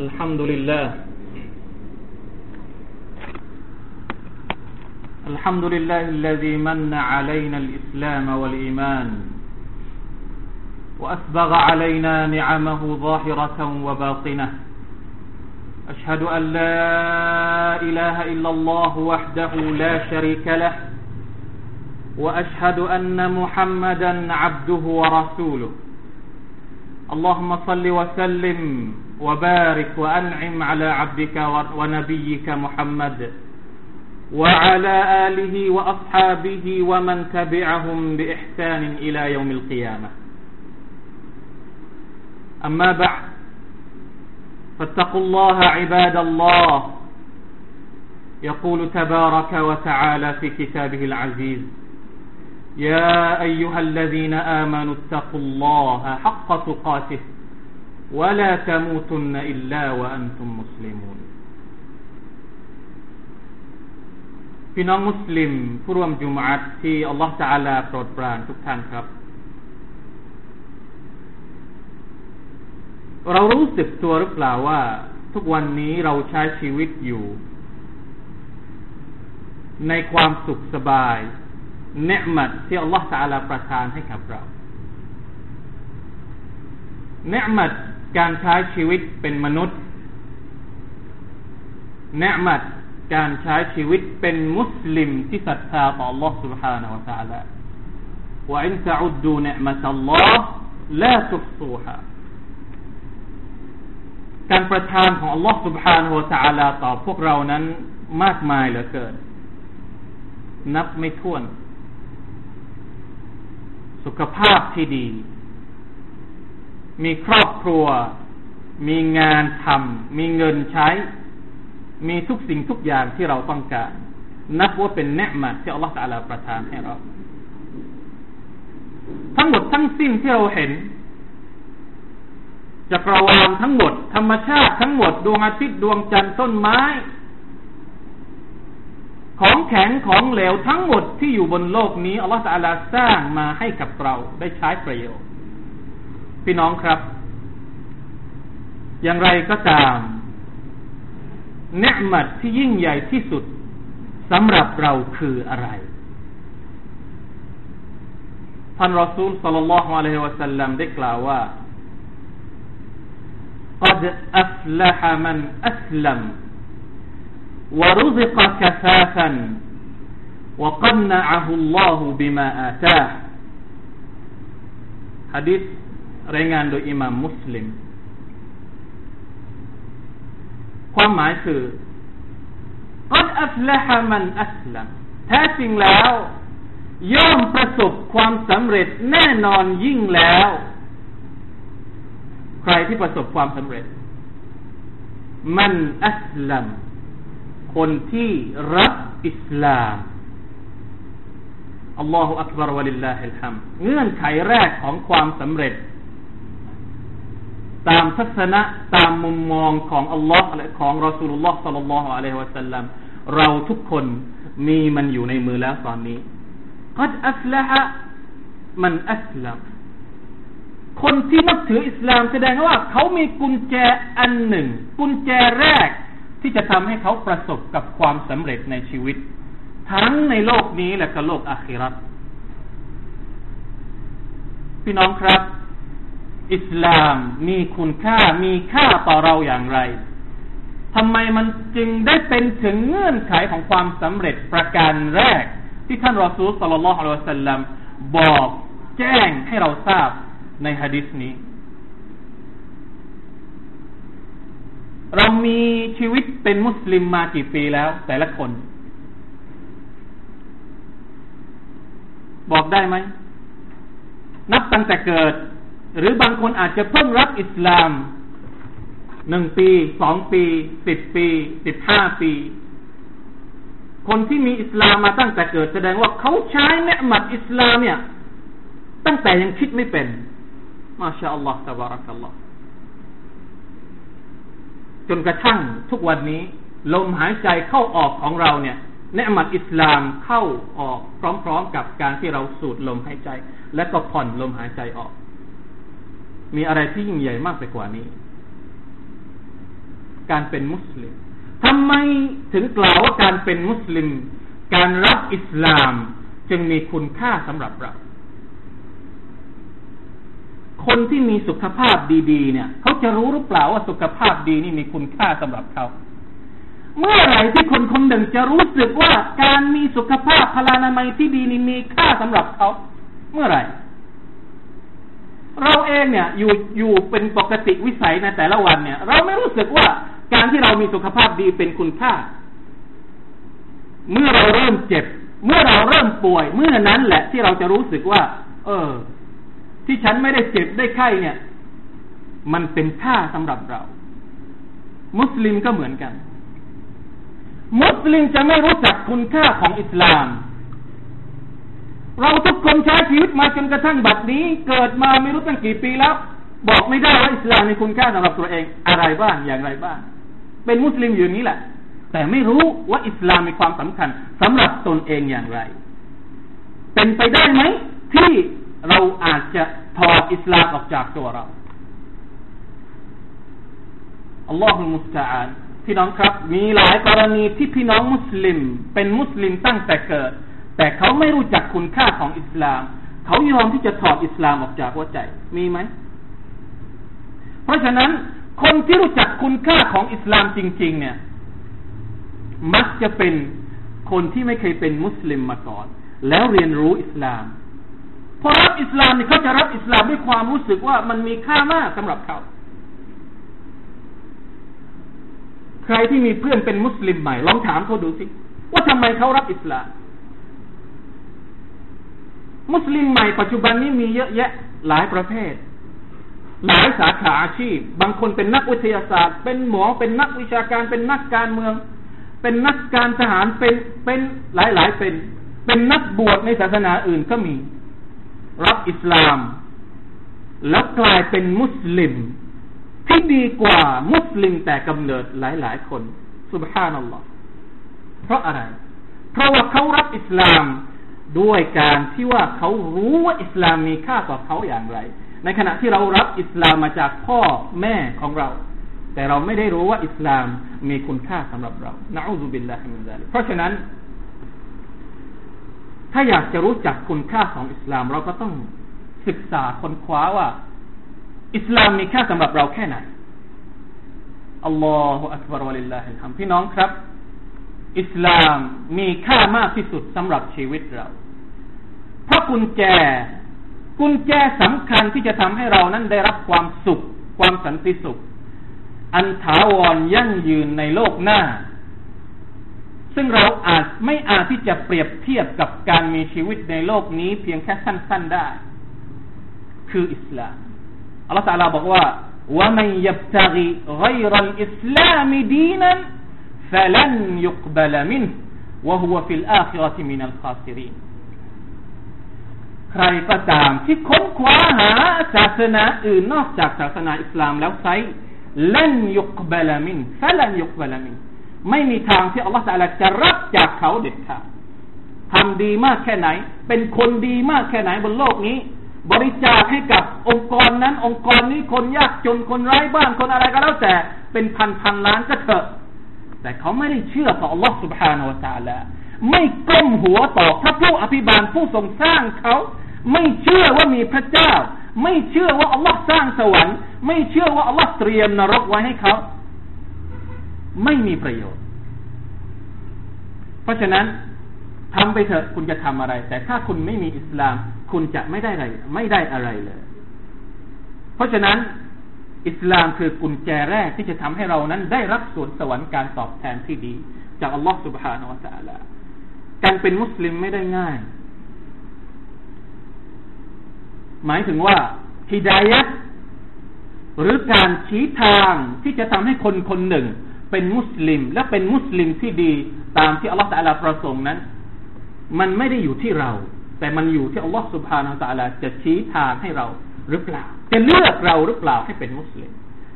الحمد لله. الحمد لله الذي من علينا الإسلام والإيمان وأسبغ علينا نعمه ظاهرة وباطنة. أشهد أن لا إله إلا الله وحده لا شريك له وأشهد أن محمدا عبده ورسوله. اللهم صل وسلم وبارك وأنعم على عبدك ونبيك محمد وعلى آله وأصحابه ومن تبعهم بإحسان إلى يوم القيامة. أما بعد فاتقوا الله عباد الله يقول تبارك وتعالى في كتابه العزيز يا أيها الذين آمنوا اتقوا الله حق تقاته ولا تموتن إلا وأنتم مسلمون พี่น้องมุสลิมผู้ร่วมจุมอัตที่อัลลอฮฺตะอาลาโปรดปรานทุกท่านครับ เรารู้สึกตัวหรือเปล่าว่า ทุกวันนี้เราใช้ชีวิตอยู่ ในความสุขสบาย เนืมัดที่อัลลอฮฺตะอาลาประทานให้กับเรา เนืมัด การใช้ชีวิตเป็นมนุษย์ เนืมัดการใช้ชีวิตเป็นมุสลิมที่ศรัทธาต่อ Allah سبحانه และ تعالى ว่าอินตะอุดดูเนืมัต Allah ละทุกซูฮาการประทานของ Allah سبحانه และ تعالى ต่อพวกเรานั้นมากมายเหลือเกิน นับไม่ถ้วน สุขภาพที่ดี มีครอบครัว มีงานทำมีเงินใช้ มีทุกสิ่งทุกอย่างที่เราต้องการ นับว่าเป็นเนืมัดที่อัลลอฮฺตะลาประทานให้เรา ทั้งหมดทั้งสิ้นที่เราเห็นจักรวาลทั้งหมด ธรรมชาติทั้งหมด ดวงอาทิตย์ดวงจันทร์ต้นไม้ ของแข็งของเหลวทั้งหมดที่อยู่บนโลกนี้อัลลอฮฺตะลาสร้างมาให้กับเราได้ใช้ประโยชน์ พี่น้องครับ อย่างไรก็ตามเนืมัดที่ยิ่งใหญ่ที่สุดสำหรับเราคืออะไร ท่านรอซูลสัลลัลลอฮุอะลัยฮิวะสัลลัมได้กล่าวว่า قد أفلح من أسلم ورزق كفافا وقنعه الله بما آتاه حديث รายงานโดยอิหม่ามมุสลิม ความหมายคือกัดอัฟละฮะมันอัสลัมแท้จริงแล้ว ย่อมประสบความสำเร็จแน่นอนยิ่งแล้ว ใครที่ประสบความสำเร็จ มันอัสลัมคนที่รับอิสลามอัลลอฮฺอักบารวะลิลลาฮิลฮัมเงื่อนไขแรกของความสำเร็จ ตามทัศนะตามมุมมองของอัลลอฮ์และของรอสูลุลลอฮ์สัลลัลลอฮุอะลัยฮิวะสัลลัมเราทุกคนมีมันอยู่ในมือแล้วตอนนี้กัดอัฟละฮะมันอัสลัมคนที่นับถืออิสลามแสดงว่าเขามีกุญแจอันหนึ่ง กุญแจแรกที่จะทำให้เขาประสบกับความสำเร็จในชีวิต ทั้งในโลกนี้และก็โลกอาคิรัตพี่น้องครับ อิสลามมีคุณค่ามีค่าต่อเราอย่างไรทำไมมันจึงได้เป็นถึงเงื่อนไขของความสำเร็จประการแรก ที่ท่านรอซูลสัลลัลลอฮุอะลัยฮิวะสัลลัมบอกแจ้งให้เราทราบในฮะดิษนี้ เรามีชีวิตเป็นมุสลิมมากี่ปีแล้ว แต่ละคน บอกได้ไหม นับตั้งแต่เกิด หรือบางคนอาจจะเพิ่งรับอิสลามหนึ่งปีสองปีสิบปีสิบห้าปี คนที่มีอิสลามมาตั้งแต่เกิดแสดงว่าเขาใช้เนืมัดอิสลามเนี่ย ตั้งแต่ยังคิดไม่เป็น มาชาอัลลอฮฺตะบารักัลลอฮฺจนกระทั่งทุกวันนี้ ลมหายใจเข้าออกของเราเนี่ยเนืมัดอิสลามเข้าออกพร้อมๆกับการที่เราสูดลมหายใจ และก็ผ่อนลมหายใจออก มีอะไรที่ยิ่งใหญ่มากไปกว่านี้ การเป็นมุสลิมทำไมถึงกล่าวว่าการเป็นมุสลิม การรับอิสลาม จึงมีคุณค่าสำหรับเรา คนที่มีสุขภาพดีๆ เนี่ย เขาจะรู้หรือเปล่าว่าสุขภาพดีนี่มีคุณค่าสำหรับเขาเมื่อไหร่ที่คนคนหนึ่งจะรู้สึกว่าการมีสุขภาพพลานามัยที่ดีนี่มีค่าสำหรับเขา เมื่อไหร่ เราเองเนี่ยอยู่อยู่เป็นปกติวิสัยในแต่ละวันเนี่ย เราไม่รู้สึกว่าการที่เรามีสุขภาพดีเป็นคุณค่า เมื่อเราเริ่มเจ็บ เมื่อเราเริ่มป่วย เมื่อนั้นแหละที่เราจะรู้สึกว่า เออ ที่ฉันไม่ได้เจ็บได้ไข้เนี่ย มันเป็นค่าสำหรับเรา มุสลิมก็เหมือนกัน มุสลิมจะไม่รู้จักคุณค่าของอิสลาม เราทุกคนใช้ชีวิตมาจนกระทั่งบัดนี้ เกิดมาไม่รู้ตั้งกี่ปีแล้ว บอกไม่ได้ว่าอิสลามมีคุณค่าสำหรับตัวเองอะไรบ้างอย่างไรบ้าง เป็นมุสลิมอยู่นี้แหละ แต่ไม่รู้ว่าอิสลามมีความสำคัญสำหรับตนเองอย่างไร เป็นไปได้ไหมที่เราอาจจะถอดอิสลามออกจากตัวเราอัลลอฮฺมุสตาานพี่น้องครับ มีหลายกรณีที่พี่น้องมุสลิม เป็นมุสลิมตั้งแต่เกิด แต่เขาไม่รู้จักคุณค่าของอิสลาม เขายอมที่จะถอดอิสลามออกจากหัวใจมีไหม เพราะฉะนั้นคนที่รู้จักคุณค่าของอิสลามจริง ๆ เนี่ย มักจะเป็นคนที่ไม่เคยเป็นมุสลิมมาก่อน แล้วเรียนรู้อิสลามพอรับอิสลามเนี่ยเขาจะรับอิสลามด้วยความรู้สึกว่ามันมีค่ามากสำหรับเขา ใครที่มีเพื่อนเป็นมุสลิมใหม่ ลองถามเขาดูสิ ว่าทำไมเขารับอิสลาม มุสลิมใหม่ปัจจุบันนี้มีเยอะแยะหลายประเภท หลายสาขาอาชีพ บางคนเป็นนักวิทยาศาสตร์ เป็นหมอเป็นนักวิชาการเป็นนักการเมือง เป็นนักการทหารเป็นเป็นหลายหลายเป็น เป็นนักบวชในศาสนาอื่นก็มี รับอิสลาม แล้วกลายเป็นมุสลิม ที่ดีกว่ามุสลิมแต่กำเนิดหลายหลายคนสุบฮานัลลอฮ์เพราะอะไร เพราะว่าเขารับอิสลาม ด้วยการที่ว่าเขารู้ว่าอิสลามมีค่ากว่าเขาอย่างไร ในขณะที่เรารับอิสลามมาจากพ่อแม่ของเรา แต่เราไม่ได้รู้ว่าอิสลามมีคุณค่าสำหรับเรานะอูซุบิลลาฮิมินซาลิเพราะฉะนั้น ถ้าอยากจะรู้จักคุณค่าของอิสลาม เราก็ต้องศึกษาค้นคว้าว่า อิสลามมีค่าสำหรับเราแค่ไหนอัลลอฮฺอักบารวะลิลลาฮิลฮัมพี่น้องครับ อิสลามมีค่ามากที่สุดสำหรับชีวิตเรา กุญแจ กุญแจสำคัญที่จะทำให้เรานั้นได้รับความสุข ความสันติสุข อันถาวรยั่งยืนในโลกหน้า ซึ่งเราอาจไม่อาจที่จะเปรียบเทียบกับการมีชีวิตในโลกนี้เพียงแค่สั้น ๆได้ คืออิสลามอัลลอฮฺตะลาบอกว่าว่ามันยับตะกีไกรัลอิสลามดีนัน فلن يقبل منه وهو في الآخرة من الخاسرين ใครก็ตามที่ค้นคว้าหาศาสนาอื่นนอกจากศาสนาอิสลามแล้วไซลันยุกบลามินฟลันยุกบลามินไม่มีทางที่อัลลอฮฺสัลจะรับจากเขาเด็ดขาดทำดีมากแค่ไหน เป็นคนดีมากแค่ไหนบนโลกนี้ บริจาคให้กับองค์กรนั้น องค์กรนี้คนยากจนคนไร้บ้านคนอะไรก็แล้วแต่เป็นพันพันล้านก็เถอะ แต่เขาไม่ได้เชื่อต่ออัลลอฮฺ سبحانه และ تعالى ไม่ก้มหัวต่อพระผู้อภิบาลผู้ทรงสร้างเขา ไม่เชื่อว่ามีพระเจ้า ไม่เชื่อว่าอัลลอฮ์สร้างสวรรค์ ไม่เชื่อว่าอัลลอฮ์เตรียมนรกไว้ให้เขา ไม่มีประโยชน์ เพราะฉะนั้นทำไปเถอะคุณจะทำอะไร แต่ถ้าคุณไม่มีอิสลาม คุณจะไม่ได้อะไร ไม่ได้อะไรเลย เพราะฉะนั้น อิสลามคือกุญแจแรกที่จะทำให้เรานั้น ได้รับส่วนสวรรค์การตอบแทนที่ดี จากอัลลอฮ์ سبحانه และ تعالى การเป็นมุสลิมไม่ได้ง่าย หมายถึงว่าฮิดายะหรือการชี้ทางที่จะทำให้คนคนหนึ่ง เป็นมุสลิม และเป็นมุสลิมที่ดีตามที่อัลลอฮฺตะลาประสงค์นั้น มันไม่ได้อยู่ที่เรา แต่มันอยู่ที่อัลลอฮฺสุบฮานาตะลาจะชี้ทางให้เราหรือเปล่า จะเลือกเราหรือเปล่าให้เป็นมุสลิม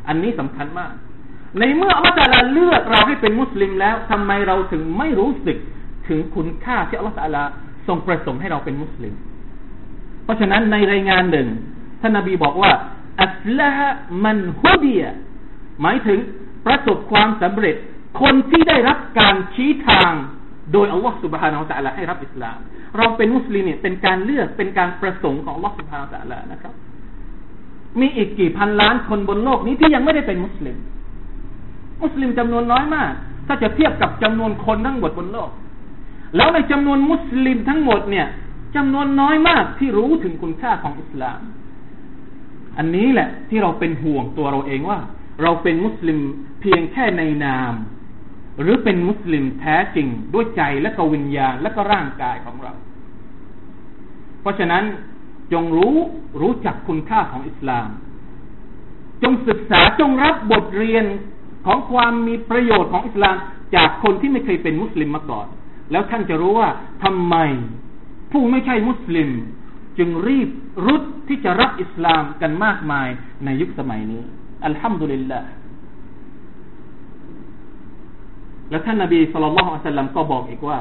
อันนี้สำคัญมาก ในเมื่ออัลลอฮฺตะลาเลือกเราให้เป็นมุสลิมแล้วทำไมเราถึงไม่รู้สึกถึงคุณค่าที่อัลลอฮฺตะลาทรงประสงค์ให้เราเป็นมุสลิม เพราะฉะนั้นในรายงานหนึ่งท่านนาบีบอกว่า อัสละมันฮุดียหมายถึงประสบความสำเร็จ คนที่ได้รับการชี้ทางโดยอัลลอฮฺสุบฮานาอัลลอฮฺให้รับอิสลาม เราเป็นมุสลิมเนี่ยเป็นการเลือกเป็นการประสงค์ของอัลลอฮฺสุบฮานาอัลลอฮนะครับ มีอีกกี่พันล้านคนบนโลกนี้ที่ยังไม่ได้เป็นมุสลิม มุสลิมจำนวนน้อยมาก ถ้าจะเทียบกับจำนวนคนทั้งหมดบนโลก แล้วในจำนวนมุสลิมทั้งหมดเนี่ย จำนวนน้อยมากที่รู้ถึงคุณค่าของอิสลาม อันนี้แหละที่เราเป็นห่วงตัวเราเองว่า เราเป็นมุสลิมเพียงแค่ในนาม หรือเป็นมุสลิมแท้จริงด้วยใจและก็วิญญาณและก็ร่างกายของเรา เพราะฉะนั้นจงรู้รู้จักคุณค่าของอิสลาม จงศึกษาจงรับบทเรียนของความมีประโยชน์ของอิสลามจากคนที่ไม่เคยเป็นมุสลิมมาก่อน แล้วท่านจะรู้ว่าทำไม ผู้ไม่ใช่มุสลิม จึงรีบรุดที่จะรับอิสลามกันมากมายในยุคสมัยนี้ الحمد للهแล้วท่านนบีصلى الله عليه وسلمก็บอกอีกว่า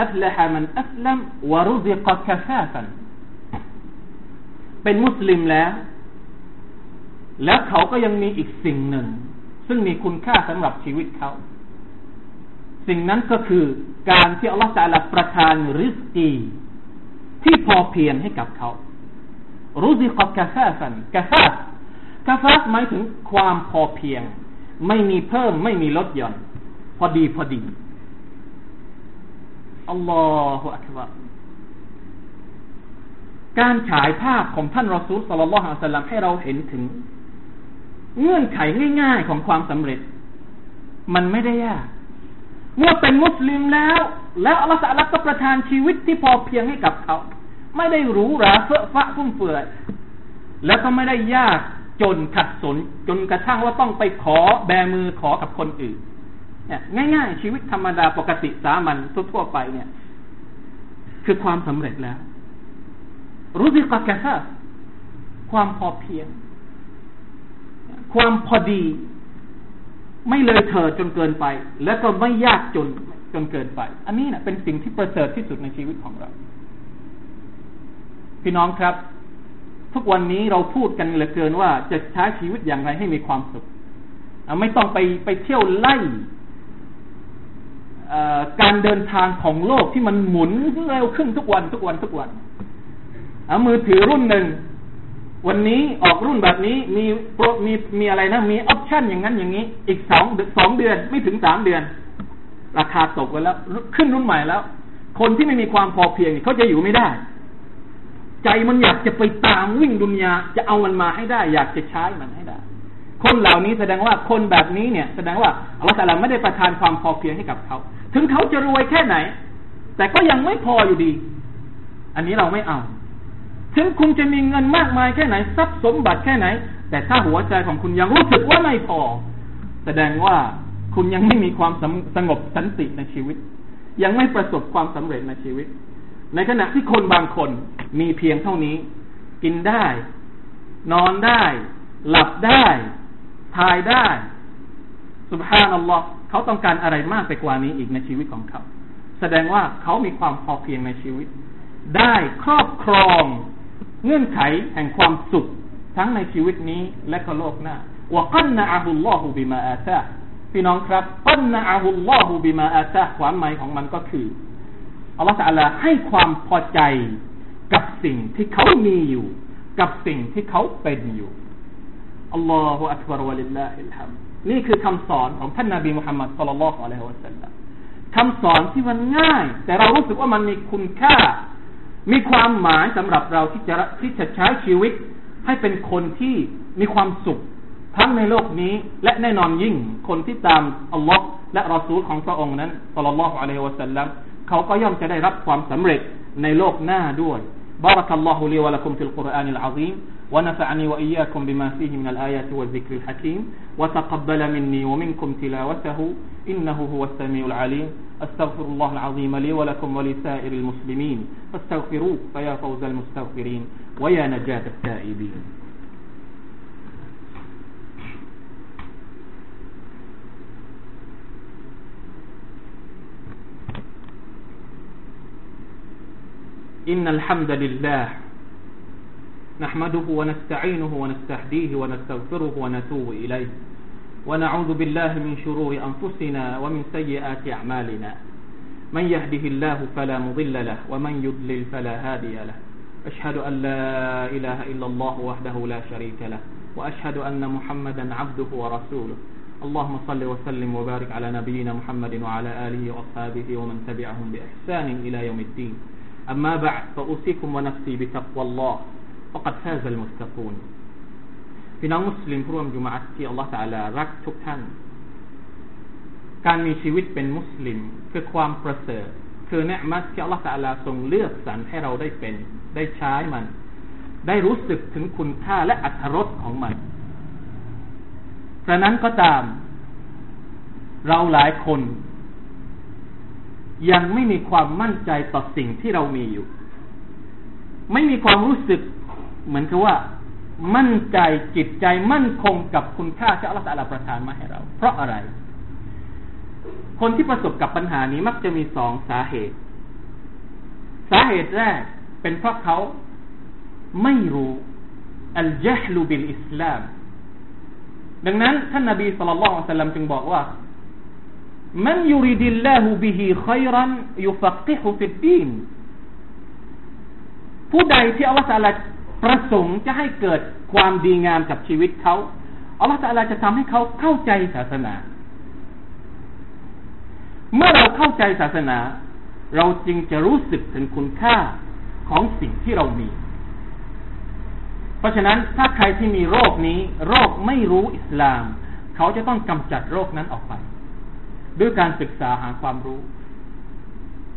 أفلح من أسلم ورزق كفافاเป็นมุสลิมแล้ว แล้วเขาก็ยังมีอีกสิ่งหนึ่ง ซึ่งมีคุณค่าสำหรับชีวิตเขา สิ่งนั้นก็คือการที่อัลลอฮฺจะละประทานริสกีที่พอเพียงให้กับเขารู้สิกกาฟาฟันกาฟากาฟาหมายถึงความพอเพียง ไม่มีเพิ่มไม่มีลดหย่อน พอดีพอดีอัลลอฮฺอักบารการฉายภาพของท่านรอซูลสลลัลลอฮุอะลัยฮิสลามให้เราเห็นถึง เงื่อนไขง่ายๆของความสำเร็จ มันไม่ได้ยาก เมื่อเป็นมุสลิมแล้ว แล้วอัลลอฮฺสัลลัก็ประทานชีวิตที่พอเพียงให้กับเขา ไม่ได้หรูหราเฟ้อฟ้าฟุ่มเฟือยแล้วก็ไม่ได้ยากจนขัดสน จนกระทั่งว่าต้องไปขอแบมือขอกับคนอื่นเนี่ยง่ายๆ ชีวิตธรรมดาปกติสามัญทั่วๆไปเนี่ย คือความสำเร็จแล้ว รู้สึกกับแกซะความพอเพียง ความพอดี ไม่เลยเถิดจนเกินไป แล้วก็ไม่ยากจนจนเกินไป อันนี้นะเป็นสิ่งที่ประเสริฐที่สุดในชีวิตของเรา พี่น้องครับ ทุกวันนี้เราพูดกันเหลือเกินว่าจะใช้ชีวิตอย่างไรให้มีความสุขไม่ต้องไปไปเที่ยวไล่การเดินทางของโลกที่มันหมุนเร็วขึ้นทุกวันทุกวันทุกวัน มือถือรุ่นหนึ่ง วันนี้ออกรุ่นแบบนี้มีโปรมีมีอะไรนะ มีออปชั่นอย่างนั้นอย่างนี้ อีกสองสองเดือนไม่ถึงสามเดือน ราคาตกไปแล้ว ขึ้นรุ่นใหม่แล้ว คนที่ไม่มีความพอเพียงเขาจะอยู่ไม่ได้ ใจมันอยากจะไปตามวิ่งดุนยาจะเอามันมาให้ได้ อยากจะใช้มันให้ได้ คนเหล่านี้แสดงว่าคนแบบนี้เนี่ย แสดงว่าอัลลอฮฺไม่ได้ประทานความพอเพียงให้กับเขา ถึงเขาจะรวยแค่ไหน แต่ก็ยังไม่พออยู่ดี อันนี้เราไม่เอา ถึงคุณจะมีเงินมากมายแค่ไหน ทรัพย์สมบัติแค่ไหน แต่ถ้าหัวใจของคุณยังรู้สึกว่าไม่พอ แสดงว่าคุณยังไม่มีความสงบสันติในชีวิต ยังไม่ประสบความสำเร็จในชีวิต ในขณะที่คนบางคนมีเพียงเท่านี้ กินได้ นอนได้ หลับได้ทายได้สุภานัลลอฮ์เขาต้องการอะไรมากไปกว่านี้อีกในชีวิตของเขา แสดงว่าเขามีความพอเพียงในชีวิต ได้ครอบครอง เงื่อนไขแห่งความสุขทั้งในชีวิตนี้และก็โลกหน้าวกันนะอัลลอฮฺบิมาอาซาพี่น้องครับกันนะอัลลอฮฺบิมาอาซาความหมายของมันก็คืออัลลอฮฺตะลาให้ความพอใจกับสิ่งที่เขามีอยู่ กับสิ่งที่เขาเป็นอยู่อัลลอฮฺอัลบารวะลิลลาฮิลฮัมนี่คือคำสอนของท่านนาบีมุฮัมมัดสุลลัลลอฮุอะลัยฮิวะสัลลัมคำสอนที่มันง่าย แต่เรารู้สึกว่ามันมีคุณค่า มีความหมายสำหรับเราที่จะที่จะใช้ชีวิต ให้เป็นคนที่มีความสุข ทั้งในโลกนี้ และแน่นอนยิ่งคนที่ตามอัลลอฮ์และรอซูลของพระองค์นั้นสัลลัลลอฮุอะลัยฮิวะสัลลัมเขาก็ย่อมจะได้รับความสำเร็จในโลกหน้าด้วย بارك الله لي ولكم في القرآن العظيم ونفعني وإياكم بما فيه من الآيات والذكر الحكيم وتقبل مني ومنكم تلاوته إنه هو السميع العليم أستغفر الله العظيم لي ولكم ولسائر المسلمين. فاستغفروه فيا فوز المستغفرين ويا نجاة التائبين. إن الحمد لله نحمده ونستعينه ونستهديه ونستغفره ونتوب إليه. ونعوذ بالله من شرور أنفسنا ومن سيئات أعمالنا. من يهده الله فلا مضل له ومن يضلل فلا هادي له. أشهد أن لا إله إلا الله وحده لا شريك له وأشهد أن محمدا عبده ورسوله. اللهم صل وسلم وبارك على نبينا محمد وعلى آله وأصحابه ومن تبعهم بإحسان إلى يوم الدين. أما بعد فأوصيكم ونفسي بتقوى الله. فقد فاز المتقون. พี่น้องมุสลิมผู้ร่วมจุมาอัตที่อัลลอฮฺตาลารักทุกท่าน การมีชีวิตเป็นมุสลิมคือความประเสริฐ คือเนืมัตที่อัลลอฮฺตาลาทรงเลือกสรรให้เราได้เป็น ได้ใช้มัน ได้รู้สึกถึงคุณค่าและอัตรสของมันฉะนั้นก็ตาม เราหลายคน ยังไม่มีความมั่นใจต่อสิ่งที่เรามีอยู่ ไม่มีความรู้สึกเหมือนกับว่า มั่นใจจิตใจมั่นคงกับคุณค่าที่อัลลอฮฺประทานมาให้เรา เพราะอะไร คนที่ประสบกับปัญหานี้มักจะมีสองสาเหตุ สาเหตุแรกเป็นเพราะเขาไม่รู้อัลจฮลูบิลอิสลาม ดังนั้นท่านนบีสุลต่านสัลลัมจึงบอกว่า มันยูริดิลลาหูบิฮิขัยรันยุฟักกิฮุฟิดดีนผู้ใดที่อัลลอฮฺ ประสงค์จะให้เกิดความดีงามกับชีวิตเขาอัลลอฮฺจะทำให้เขาเข้าใจศาสนา เมื่อเราเข้าใจศาสนา เราจึงจะรู้สึกถึงคุณค่าของสิ่งที่เรามี เพราะฉะนั้นถ้าใครที่มีโรคนี้ โรคไม่รู้อิสลาม เขาจะต้องกำจัดโรคนั้นออกไป ด้วยการศึกษาหาความรู้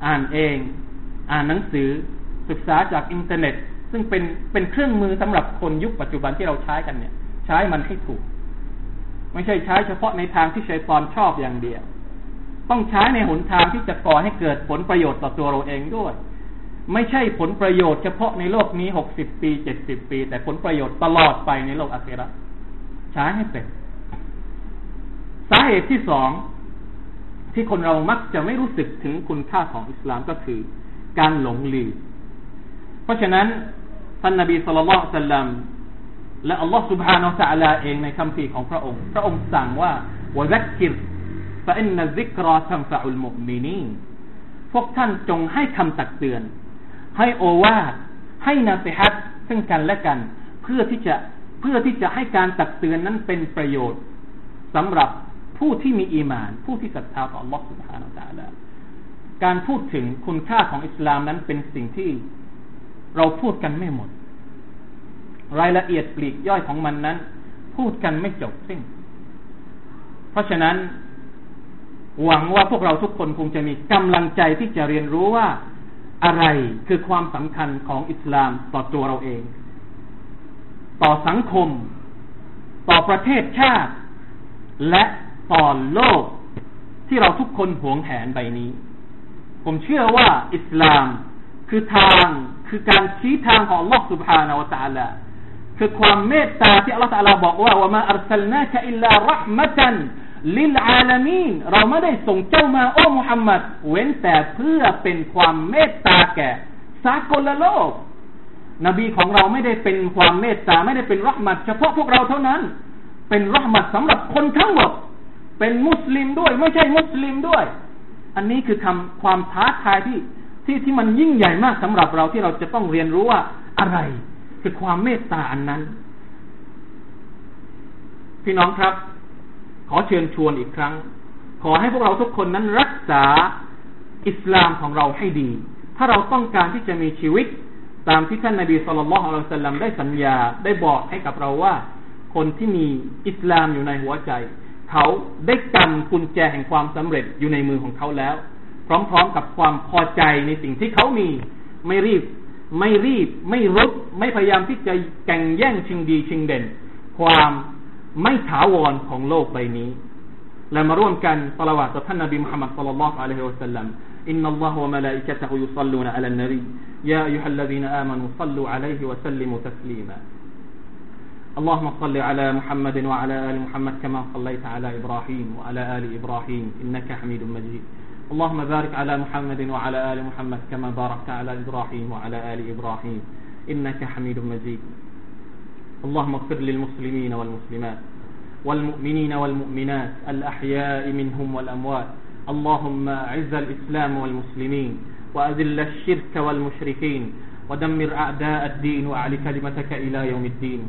อ่านเอง อ่านหนังสือ ศึกษาจากอินเทอร์เน็ต ซึ่งเป็นเป็นเครื่องมือสำหรับคนยุคปัจจุบันที่เราใช้กันเนี่ย ใช้มันให้ถูก ไม่ใช่ใช้เฉพาะในทางที่ชัยตอนชอบอย่างเดียว ต้องใช้ในหนทางที่จะก่อให้เกิดผลประโยชน์ต่อตัวเราเองด้วย ไม่ใช่ผลประโยชน์เฉพาะในโลกนี้หกสิบปีเจ็ดสิบปี แต่ผลประโยชน์ตลอดไปในโลกอาเซระใช้ให้เป็นสาเหตุที่สองที่คนเรามักจะไม่รู้สึกถึงคุณค่าของอิสลามก็คือ การหลงลืมเพราะฉะนั้น ท่านนบีสุลต่านสัลลัมและอัลลอฮฺ سبحانه และ تعالى เองในคำพีของพระองค์ พระองค์สั่งว่าวะซักกิรฟะอินนซิกราตัมฟะอุลมุมินีพวกท่านจงให้คำตักเตือนให้โอวาทให้นาสิฮัตซึ่งกันและกัน เพื่อที่จะเพื่อที่จะให้การตักเตือนนั้นเป็นประโยชน์ สำหรับผู้ที่มีอีมาน ผู้ที่ศรัทธาต่อ Allah سبحانه และ تعالى การพูดถึงคุณค่าของอิสลามนั้นเป็นสิ่งที่ เราพูดกันไม่หมด รายละเอียดปลีกย่อยของมันนั้น พูดกันไม่จบสิ้น เพราะฉะนั้น หวังว่าพวกเราทุกคนคงจะมีกำลังใจที่จะเรียนรู้ว่าอะไรคือความสำคัญของอิสลามต่อตัวเราเอง ต่อสังคม ต่อประเทศชาติ และต่อโลกที่เราทุกคนหวงแหนใบนี้ ผมเชื่อว่าอิสลามคือทาง คือการชี้ทางของ Allah سبحانه และ تعالى คือความเมตตาที่ Allah تعالى บอกว่าว่ามาอัลสลนาคอิลลารห์มะตันลิลอาลามีนเราไม่ได้ส่งเจ้ามาโอ้มุฮัมมัดเว้นแต่เพื่อเป็นความเมตตาแก่สากลโลก นบีของเราไม่ได้เป็นความเมตตาไม่ได้เป็นรักมัดเฉพาะพวกเราเท่านั้น เป็นรักมัดสำหรับคนทั้งหมด เป็นมุสลิมด้วย ไม่ใช่มุสลิมด้วย อันนี้คือคำความท้าทายที่ ที่ที่มันยิ่งใหญ่มากสำหรับเราที่เราจะต้องเรียนรู้ว่าอะไร คือความเมตตาอันนั้น พี่น้องครับ ขอเชิญชวนอีกครั้ง ขอให้พวกเราทุกคนนั้นรักษาอิสลามของเราให้ดี ถ้าเราต้องการที่จะมีชีวิต ตามที่ท่านนาบีสุลต่านละฮ์อัลลอฮฺสัลลัมได้สัญญาได้บอกให้กับเราว่า คนที่มีอิสลามอยู่ในหัวใจ เขาได้กำกุญแจแห่งความสำเร็จอยู่ในมือของเขาแล้ว พร้อมๆกับความพอใจในสิ่งที่เขามี ไม่รีบ ไม่รีบ ไม่รุดไม่พยายามที่จะแข่งแย่งชิงดีชิงเด่น ความไม่ถาวรของโลกใบนี้และมาร่วมกันสละวาต่อท่านนบีมุฮัมมัดสัลลัลลอฮุอะลัยฮิวะสัลลัม إن الله وملائكته يصلون على النبي يا أيها الذين آمنوا صلوا عليه وسلموا تسليما اللهم صل على محمد وعلى آل محمد كما صليت على إبراهيم وعلى آل إبراهيم إنك حميد مجيد اللهم بارك على محمد وعلى آل محمد كما باركت على إبراهيم وعلى آل إبراهيم. إنك حميد مجيد. اللهم اغفر للمسلمين والمسلمات والمؤمنين والمؤمنات الأحياء منهم والأموات. اللهم أعز الإسلام والمسلمين وأذل الشرك والمشركين ودمر أعداء الدين وأعل كلمتك إلى يوم الدين.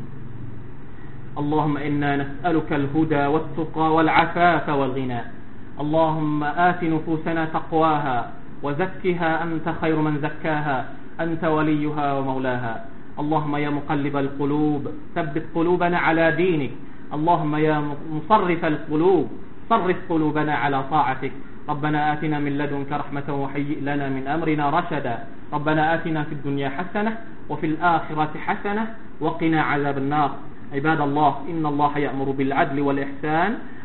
اللهم إنا نسألك الهدى والتقى والعفاف والغنى. اللهم آت نفوسنا تقواها وزكها أنت خير من زكاها أنت وليها ومولاها. اللهم يا مقلب القلوب ثبت قلوبنا على دينك. اللهم يا مصرف القلوب صرف قلوبنا على طاعتك. ربنا آتنا من لدنك رحمة وهيئ لنا من أمرنا رشدا. ربنا آتنا في الدنيا حسنة وفي الآخرة حسنة وقنا عذاب النار. عباد الله إن الله يأمر بالعدل والإحسان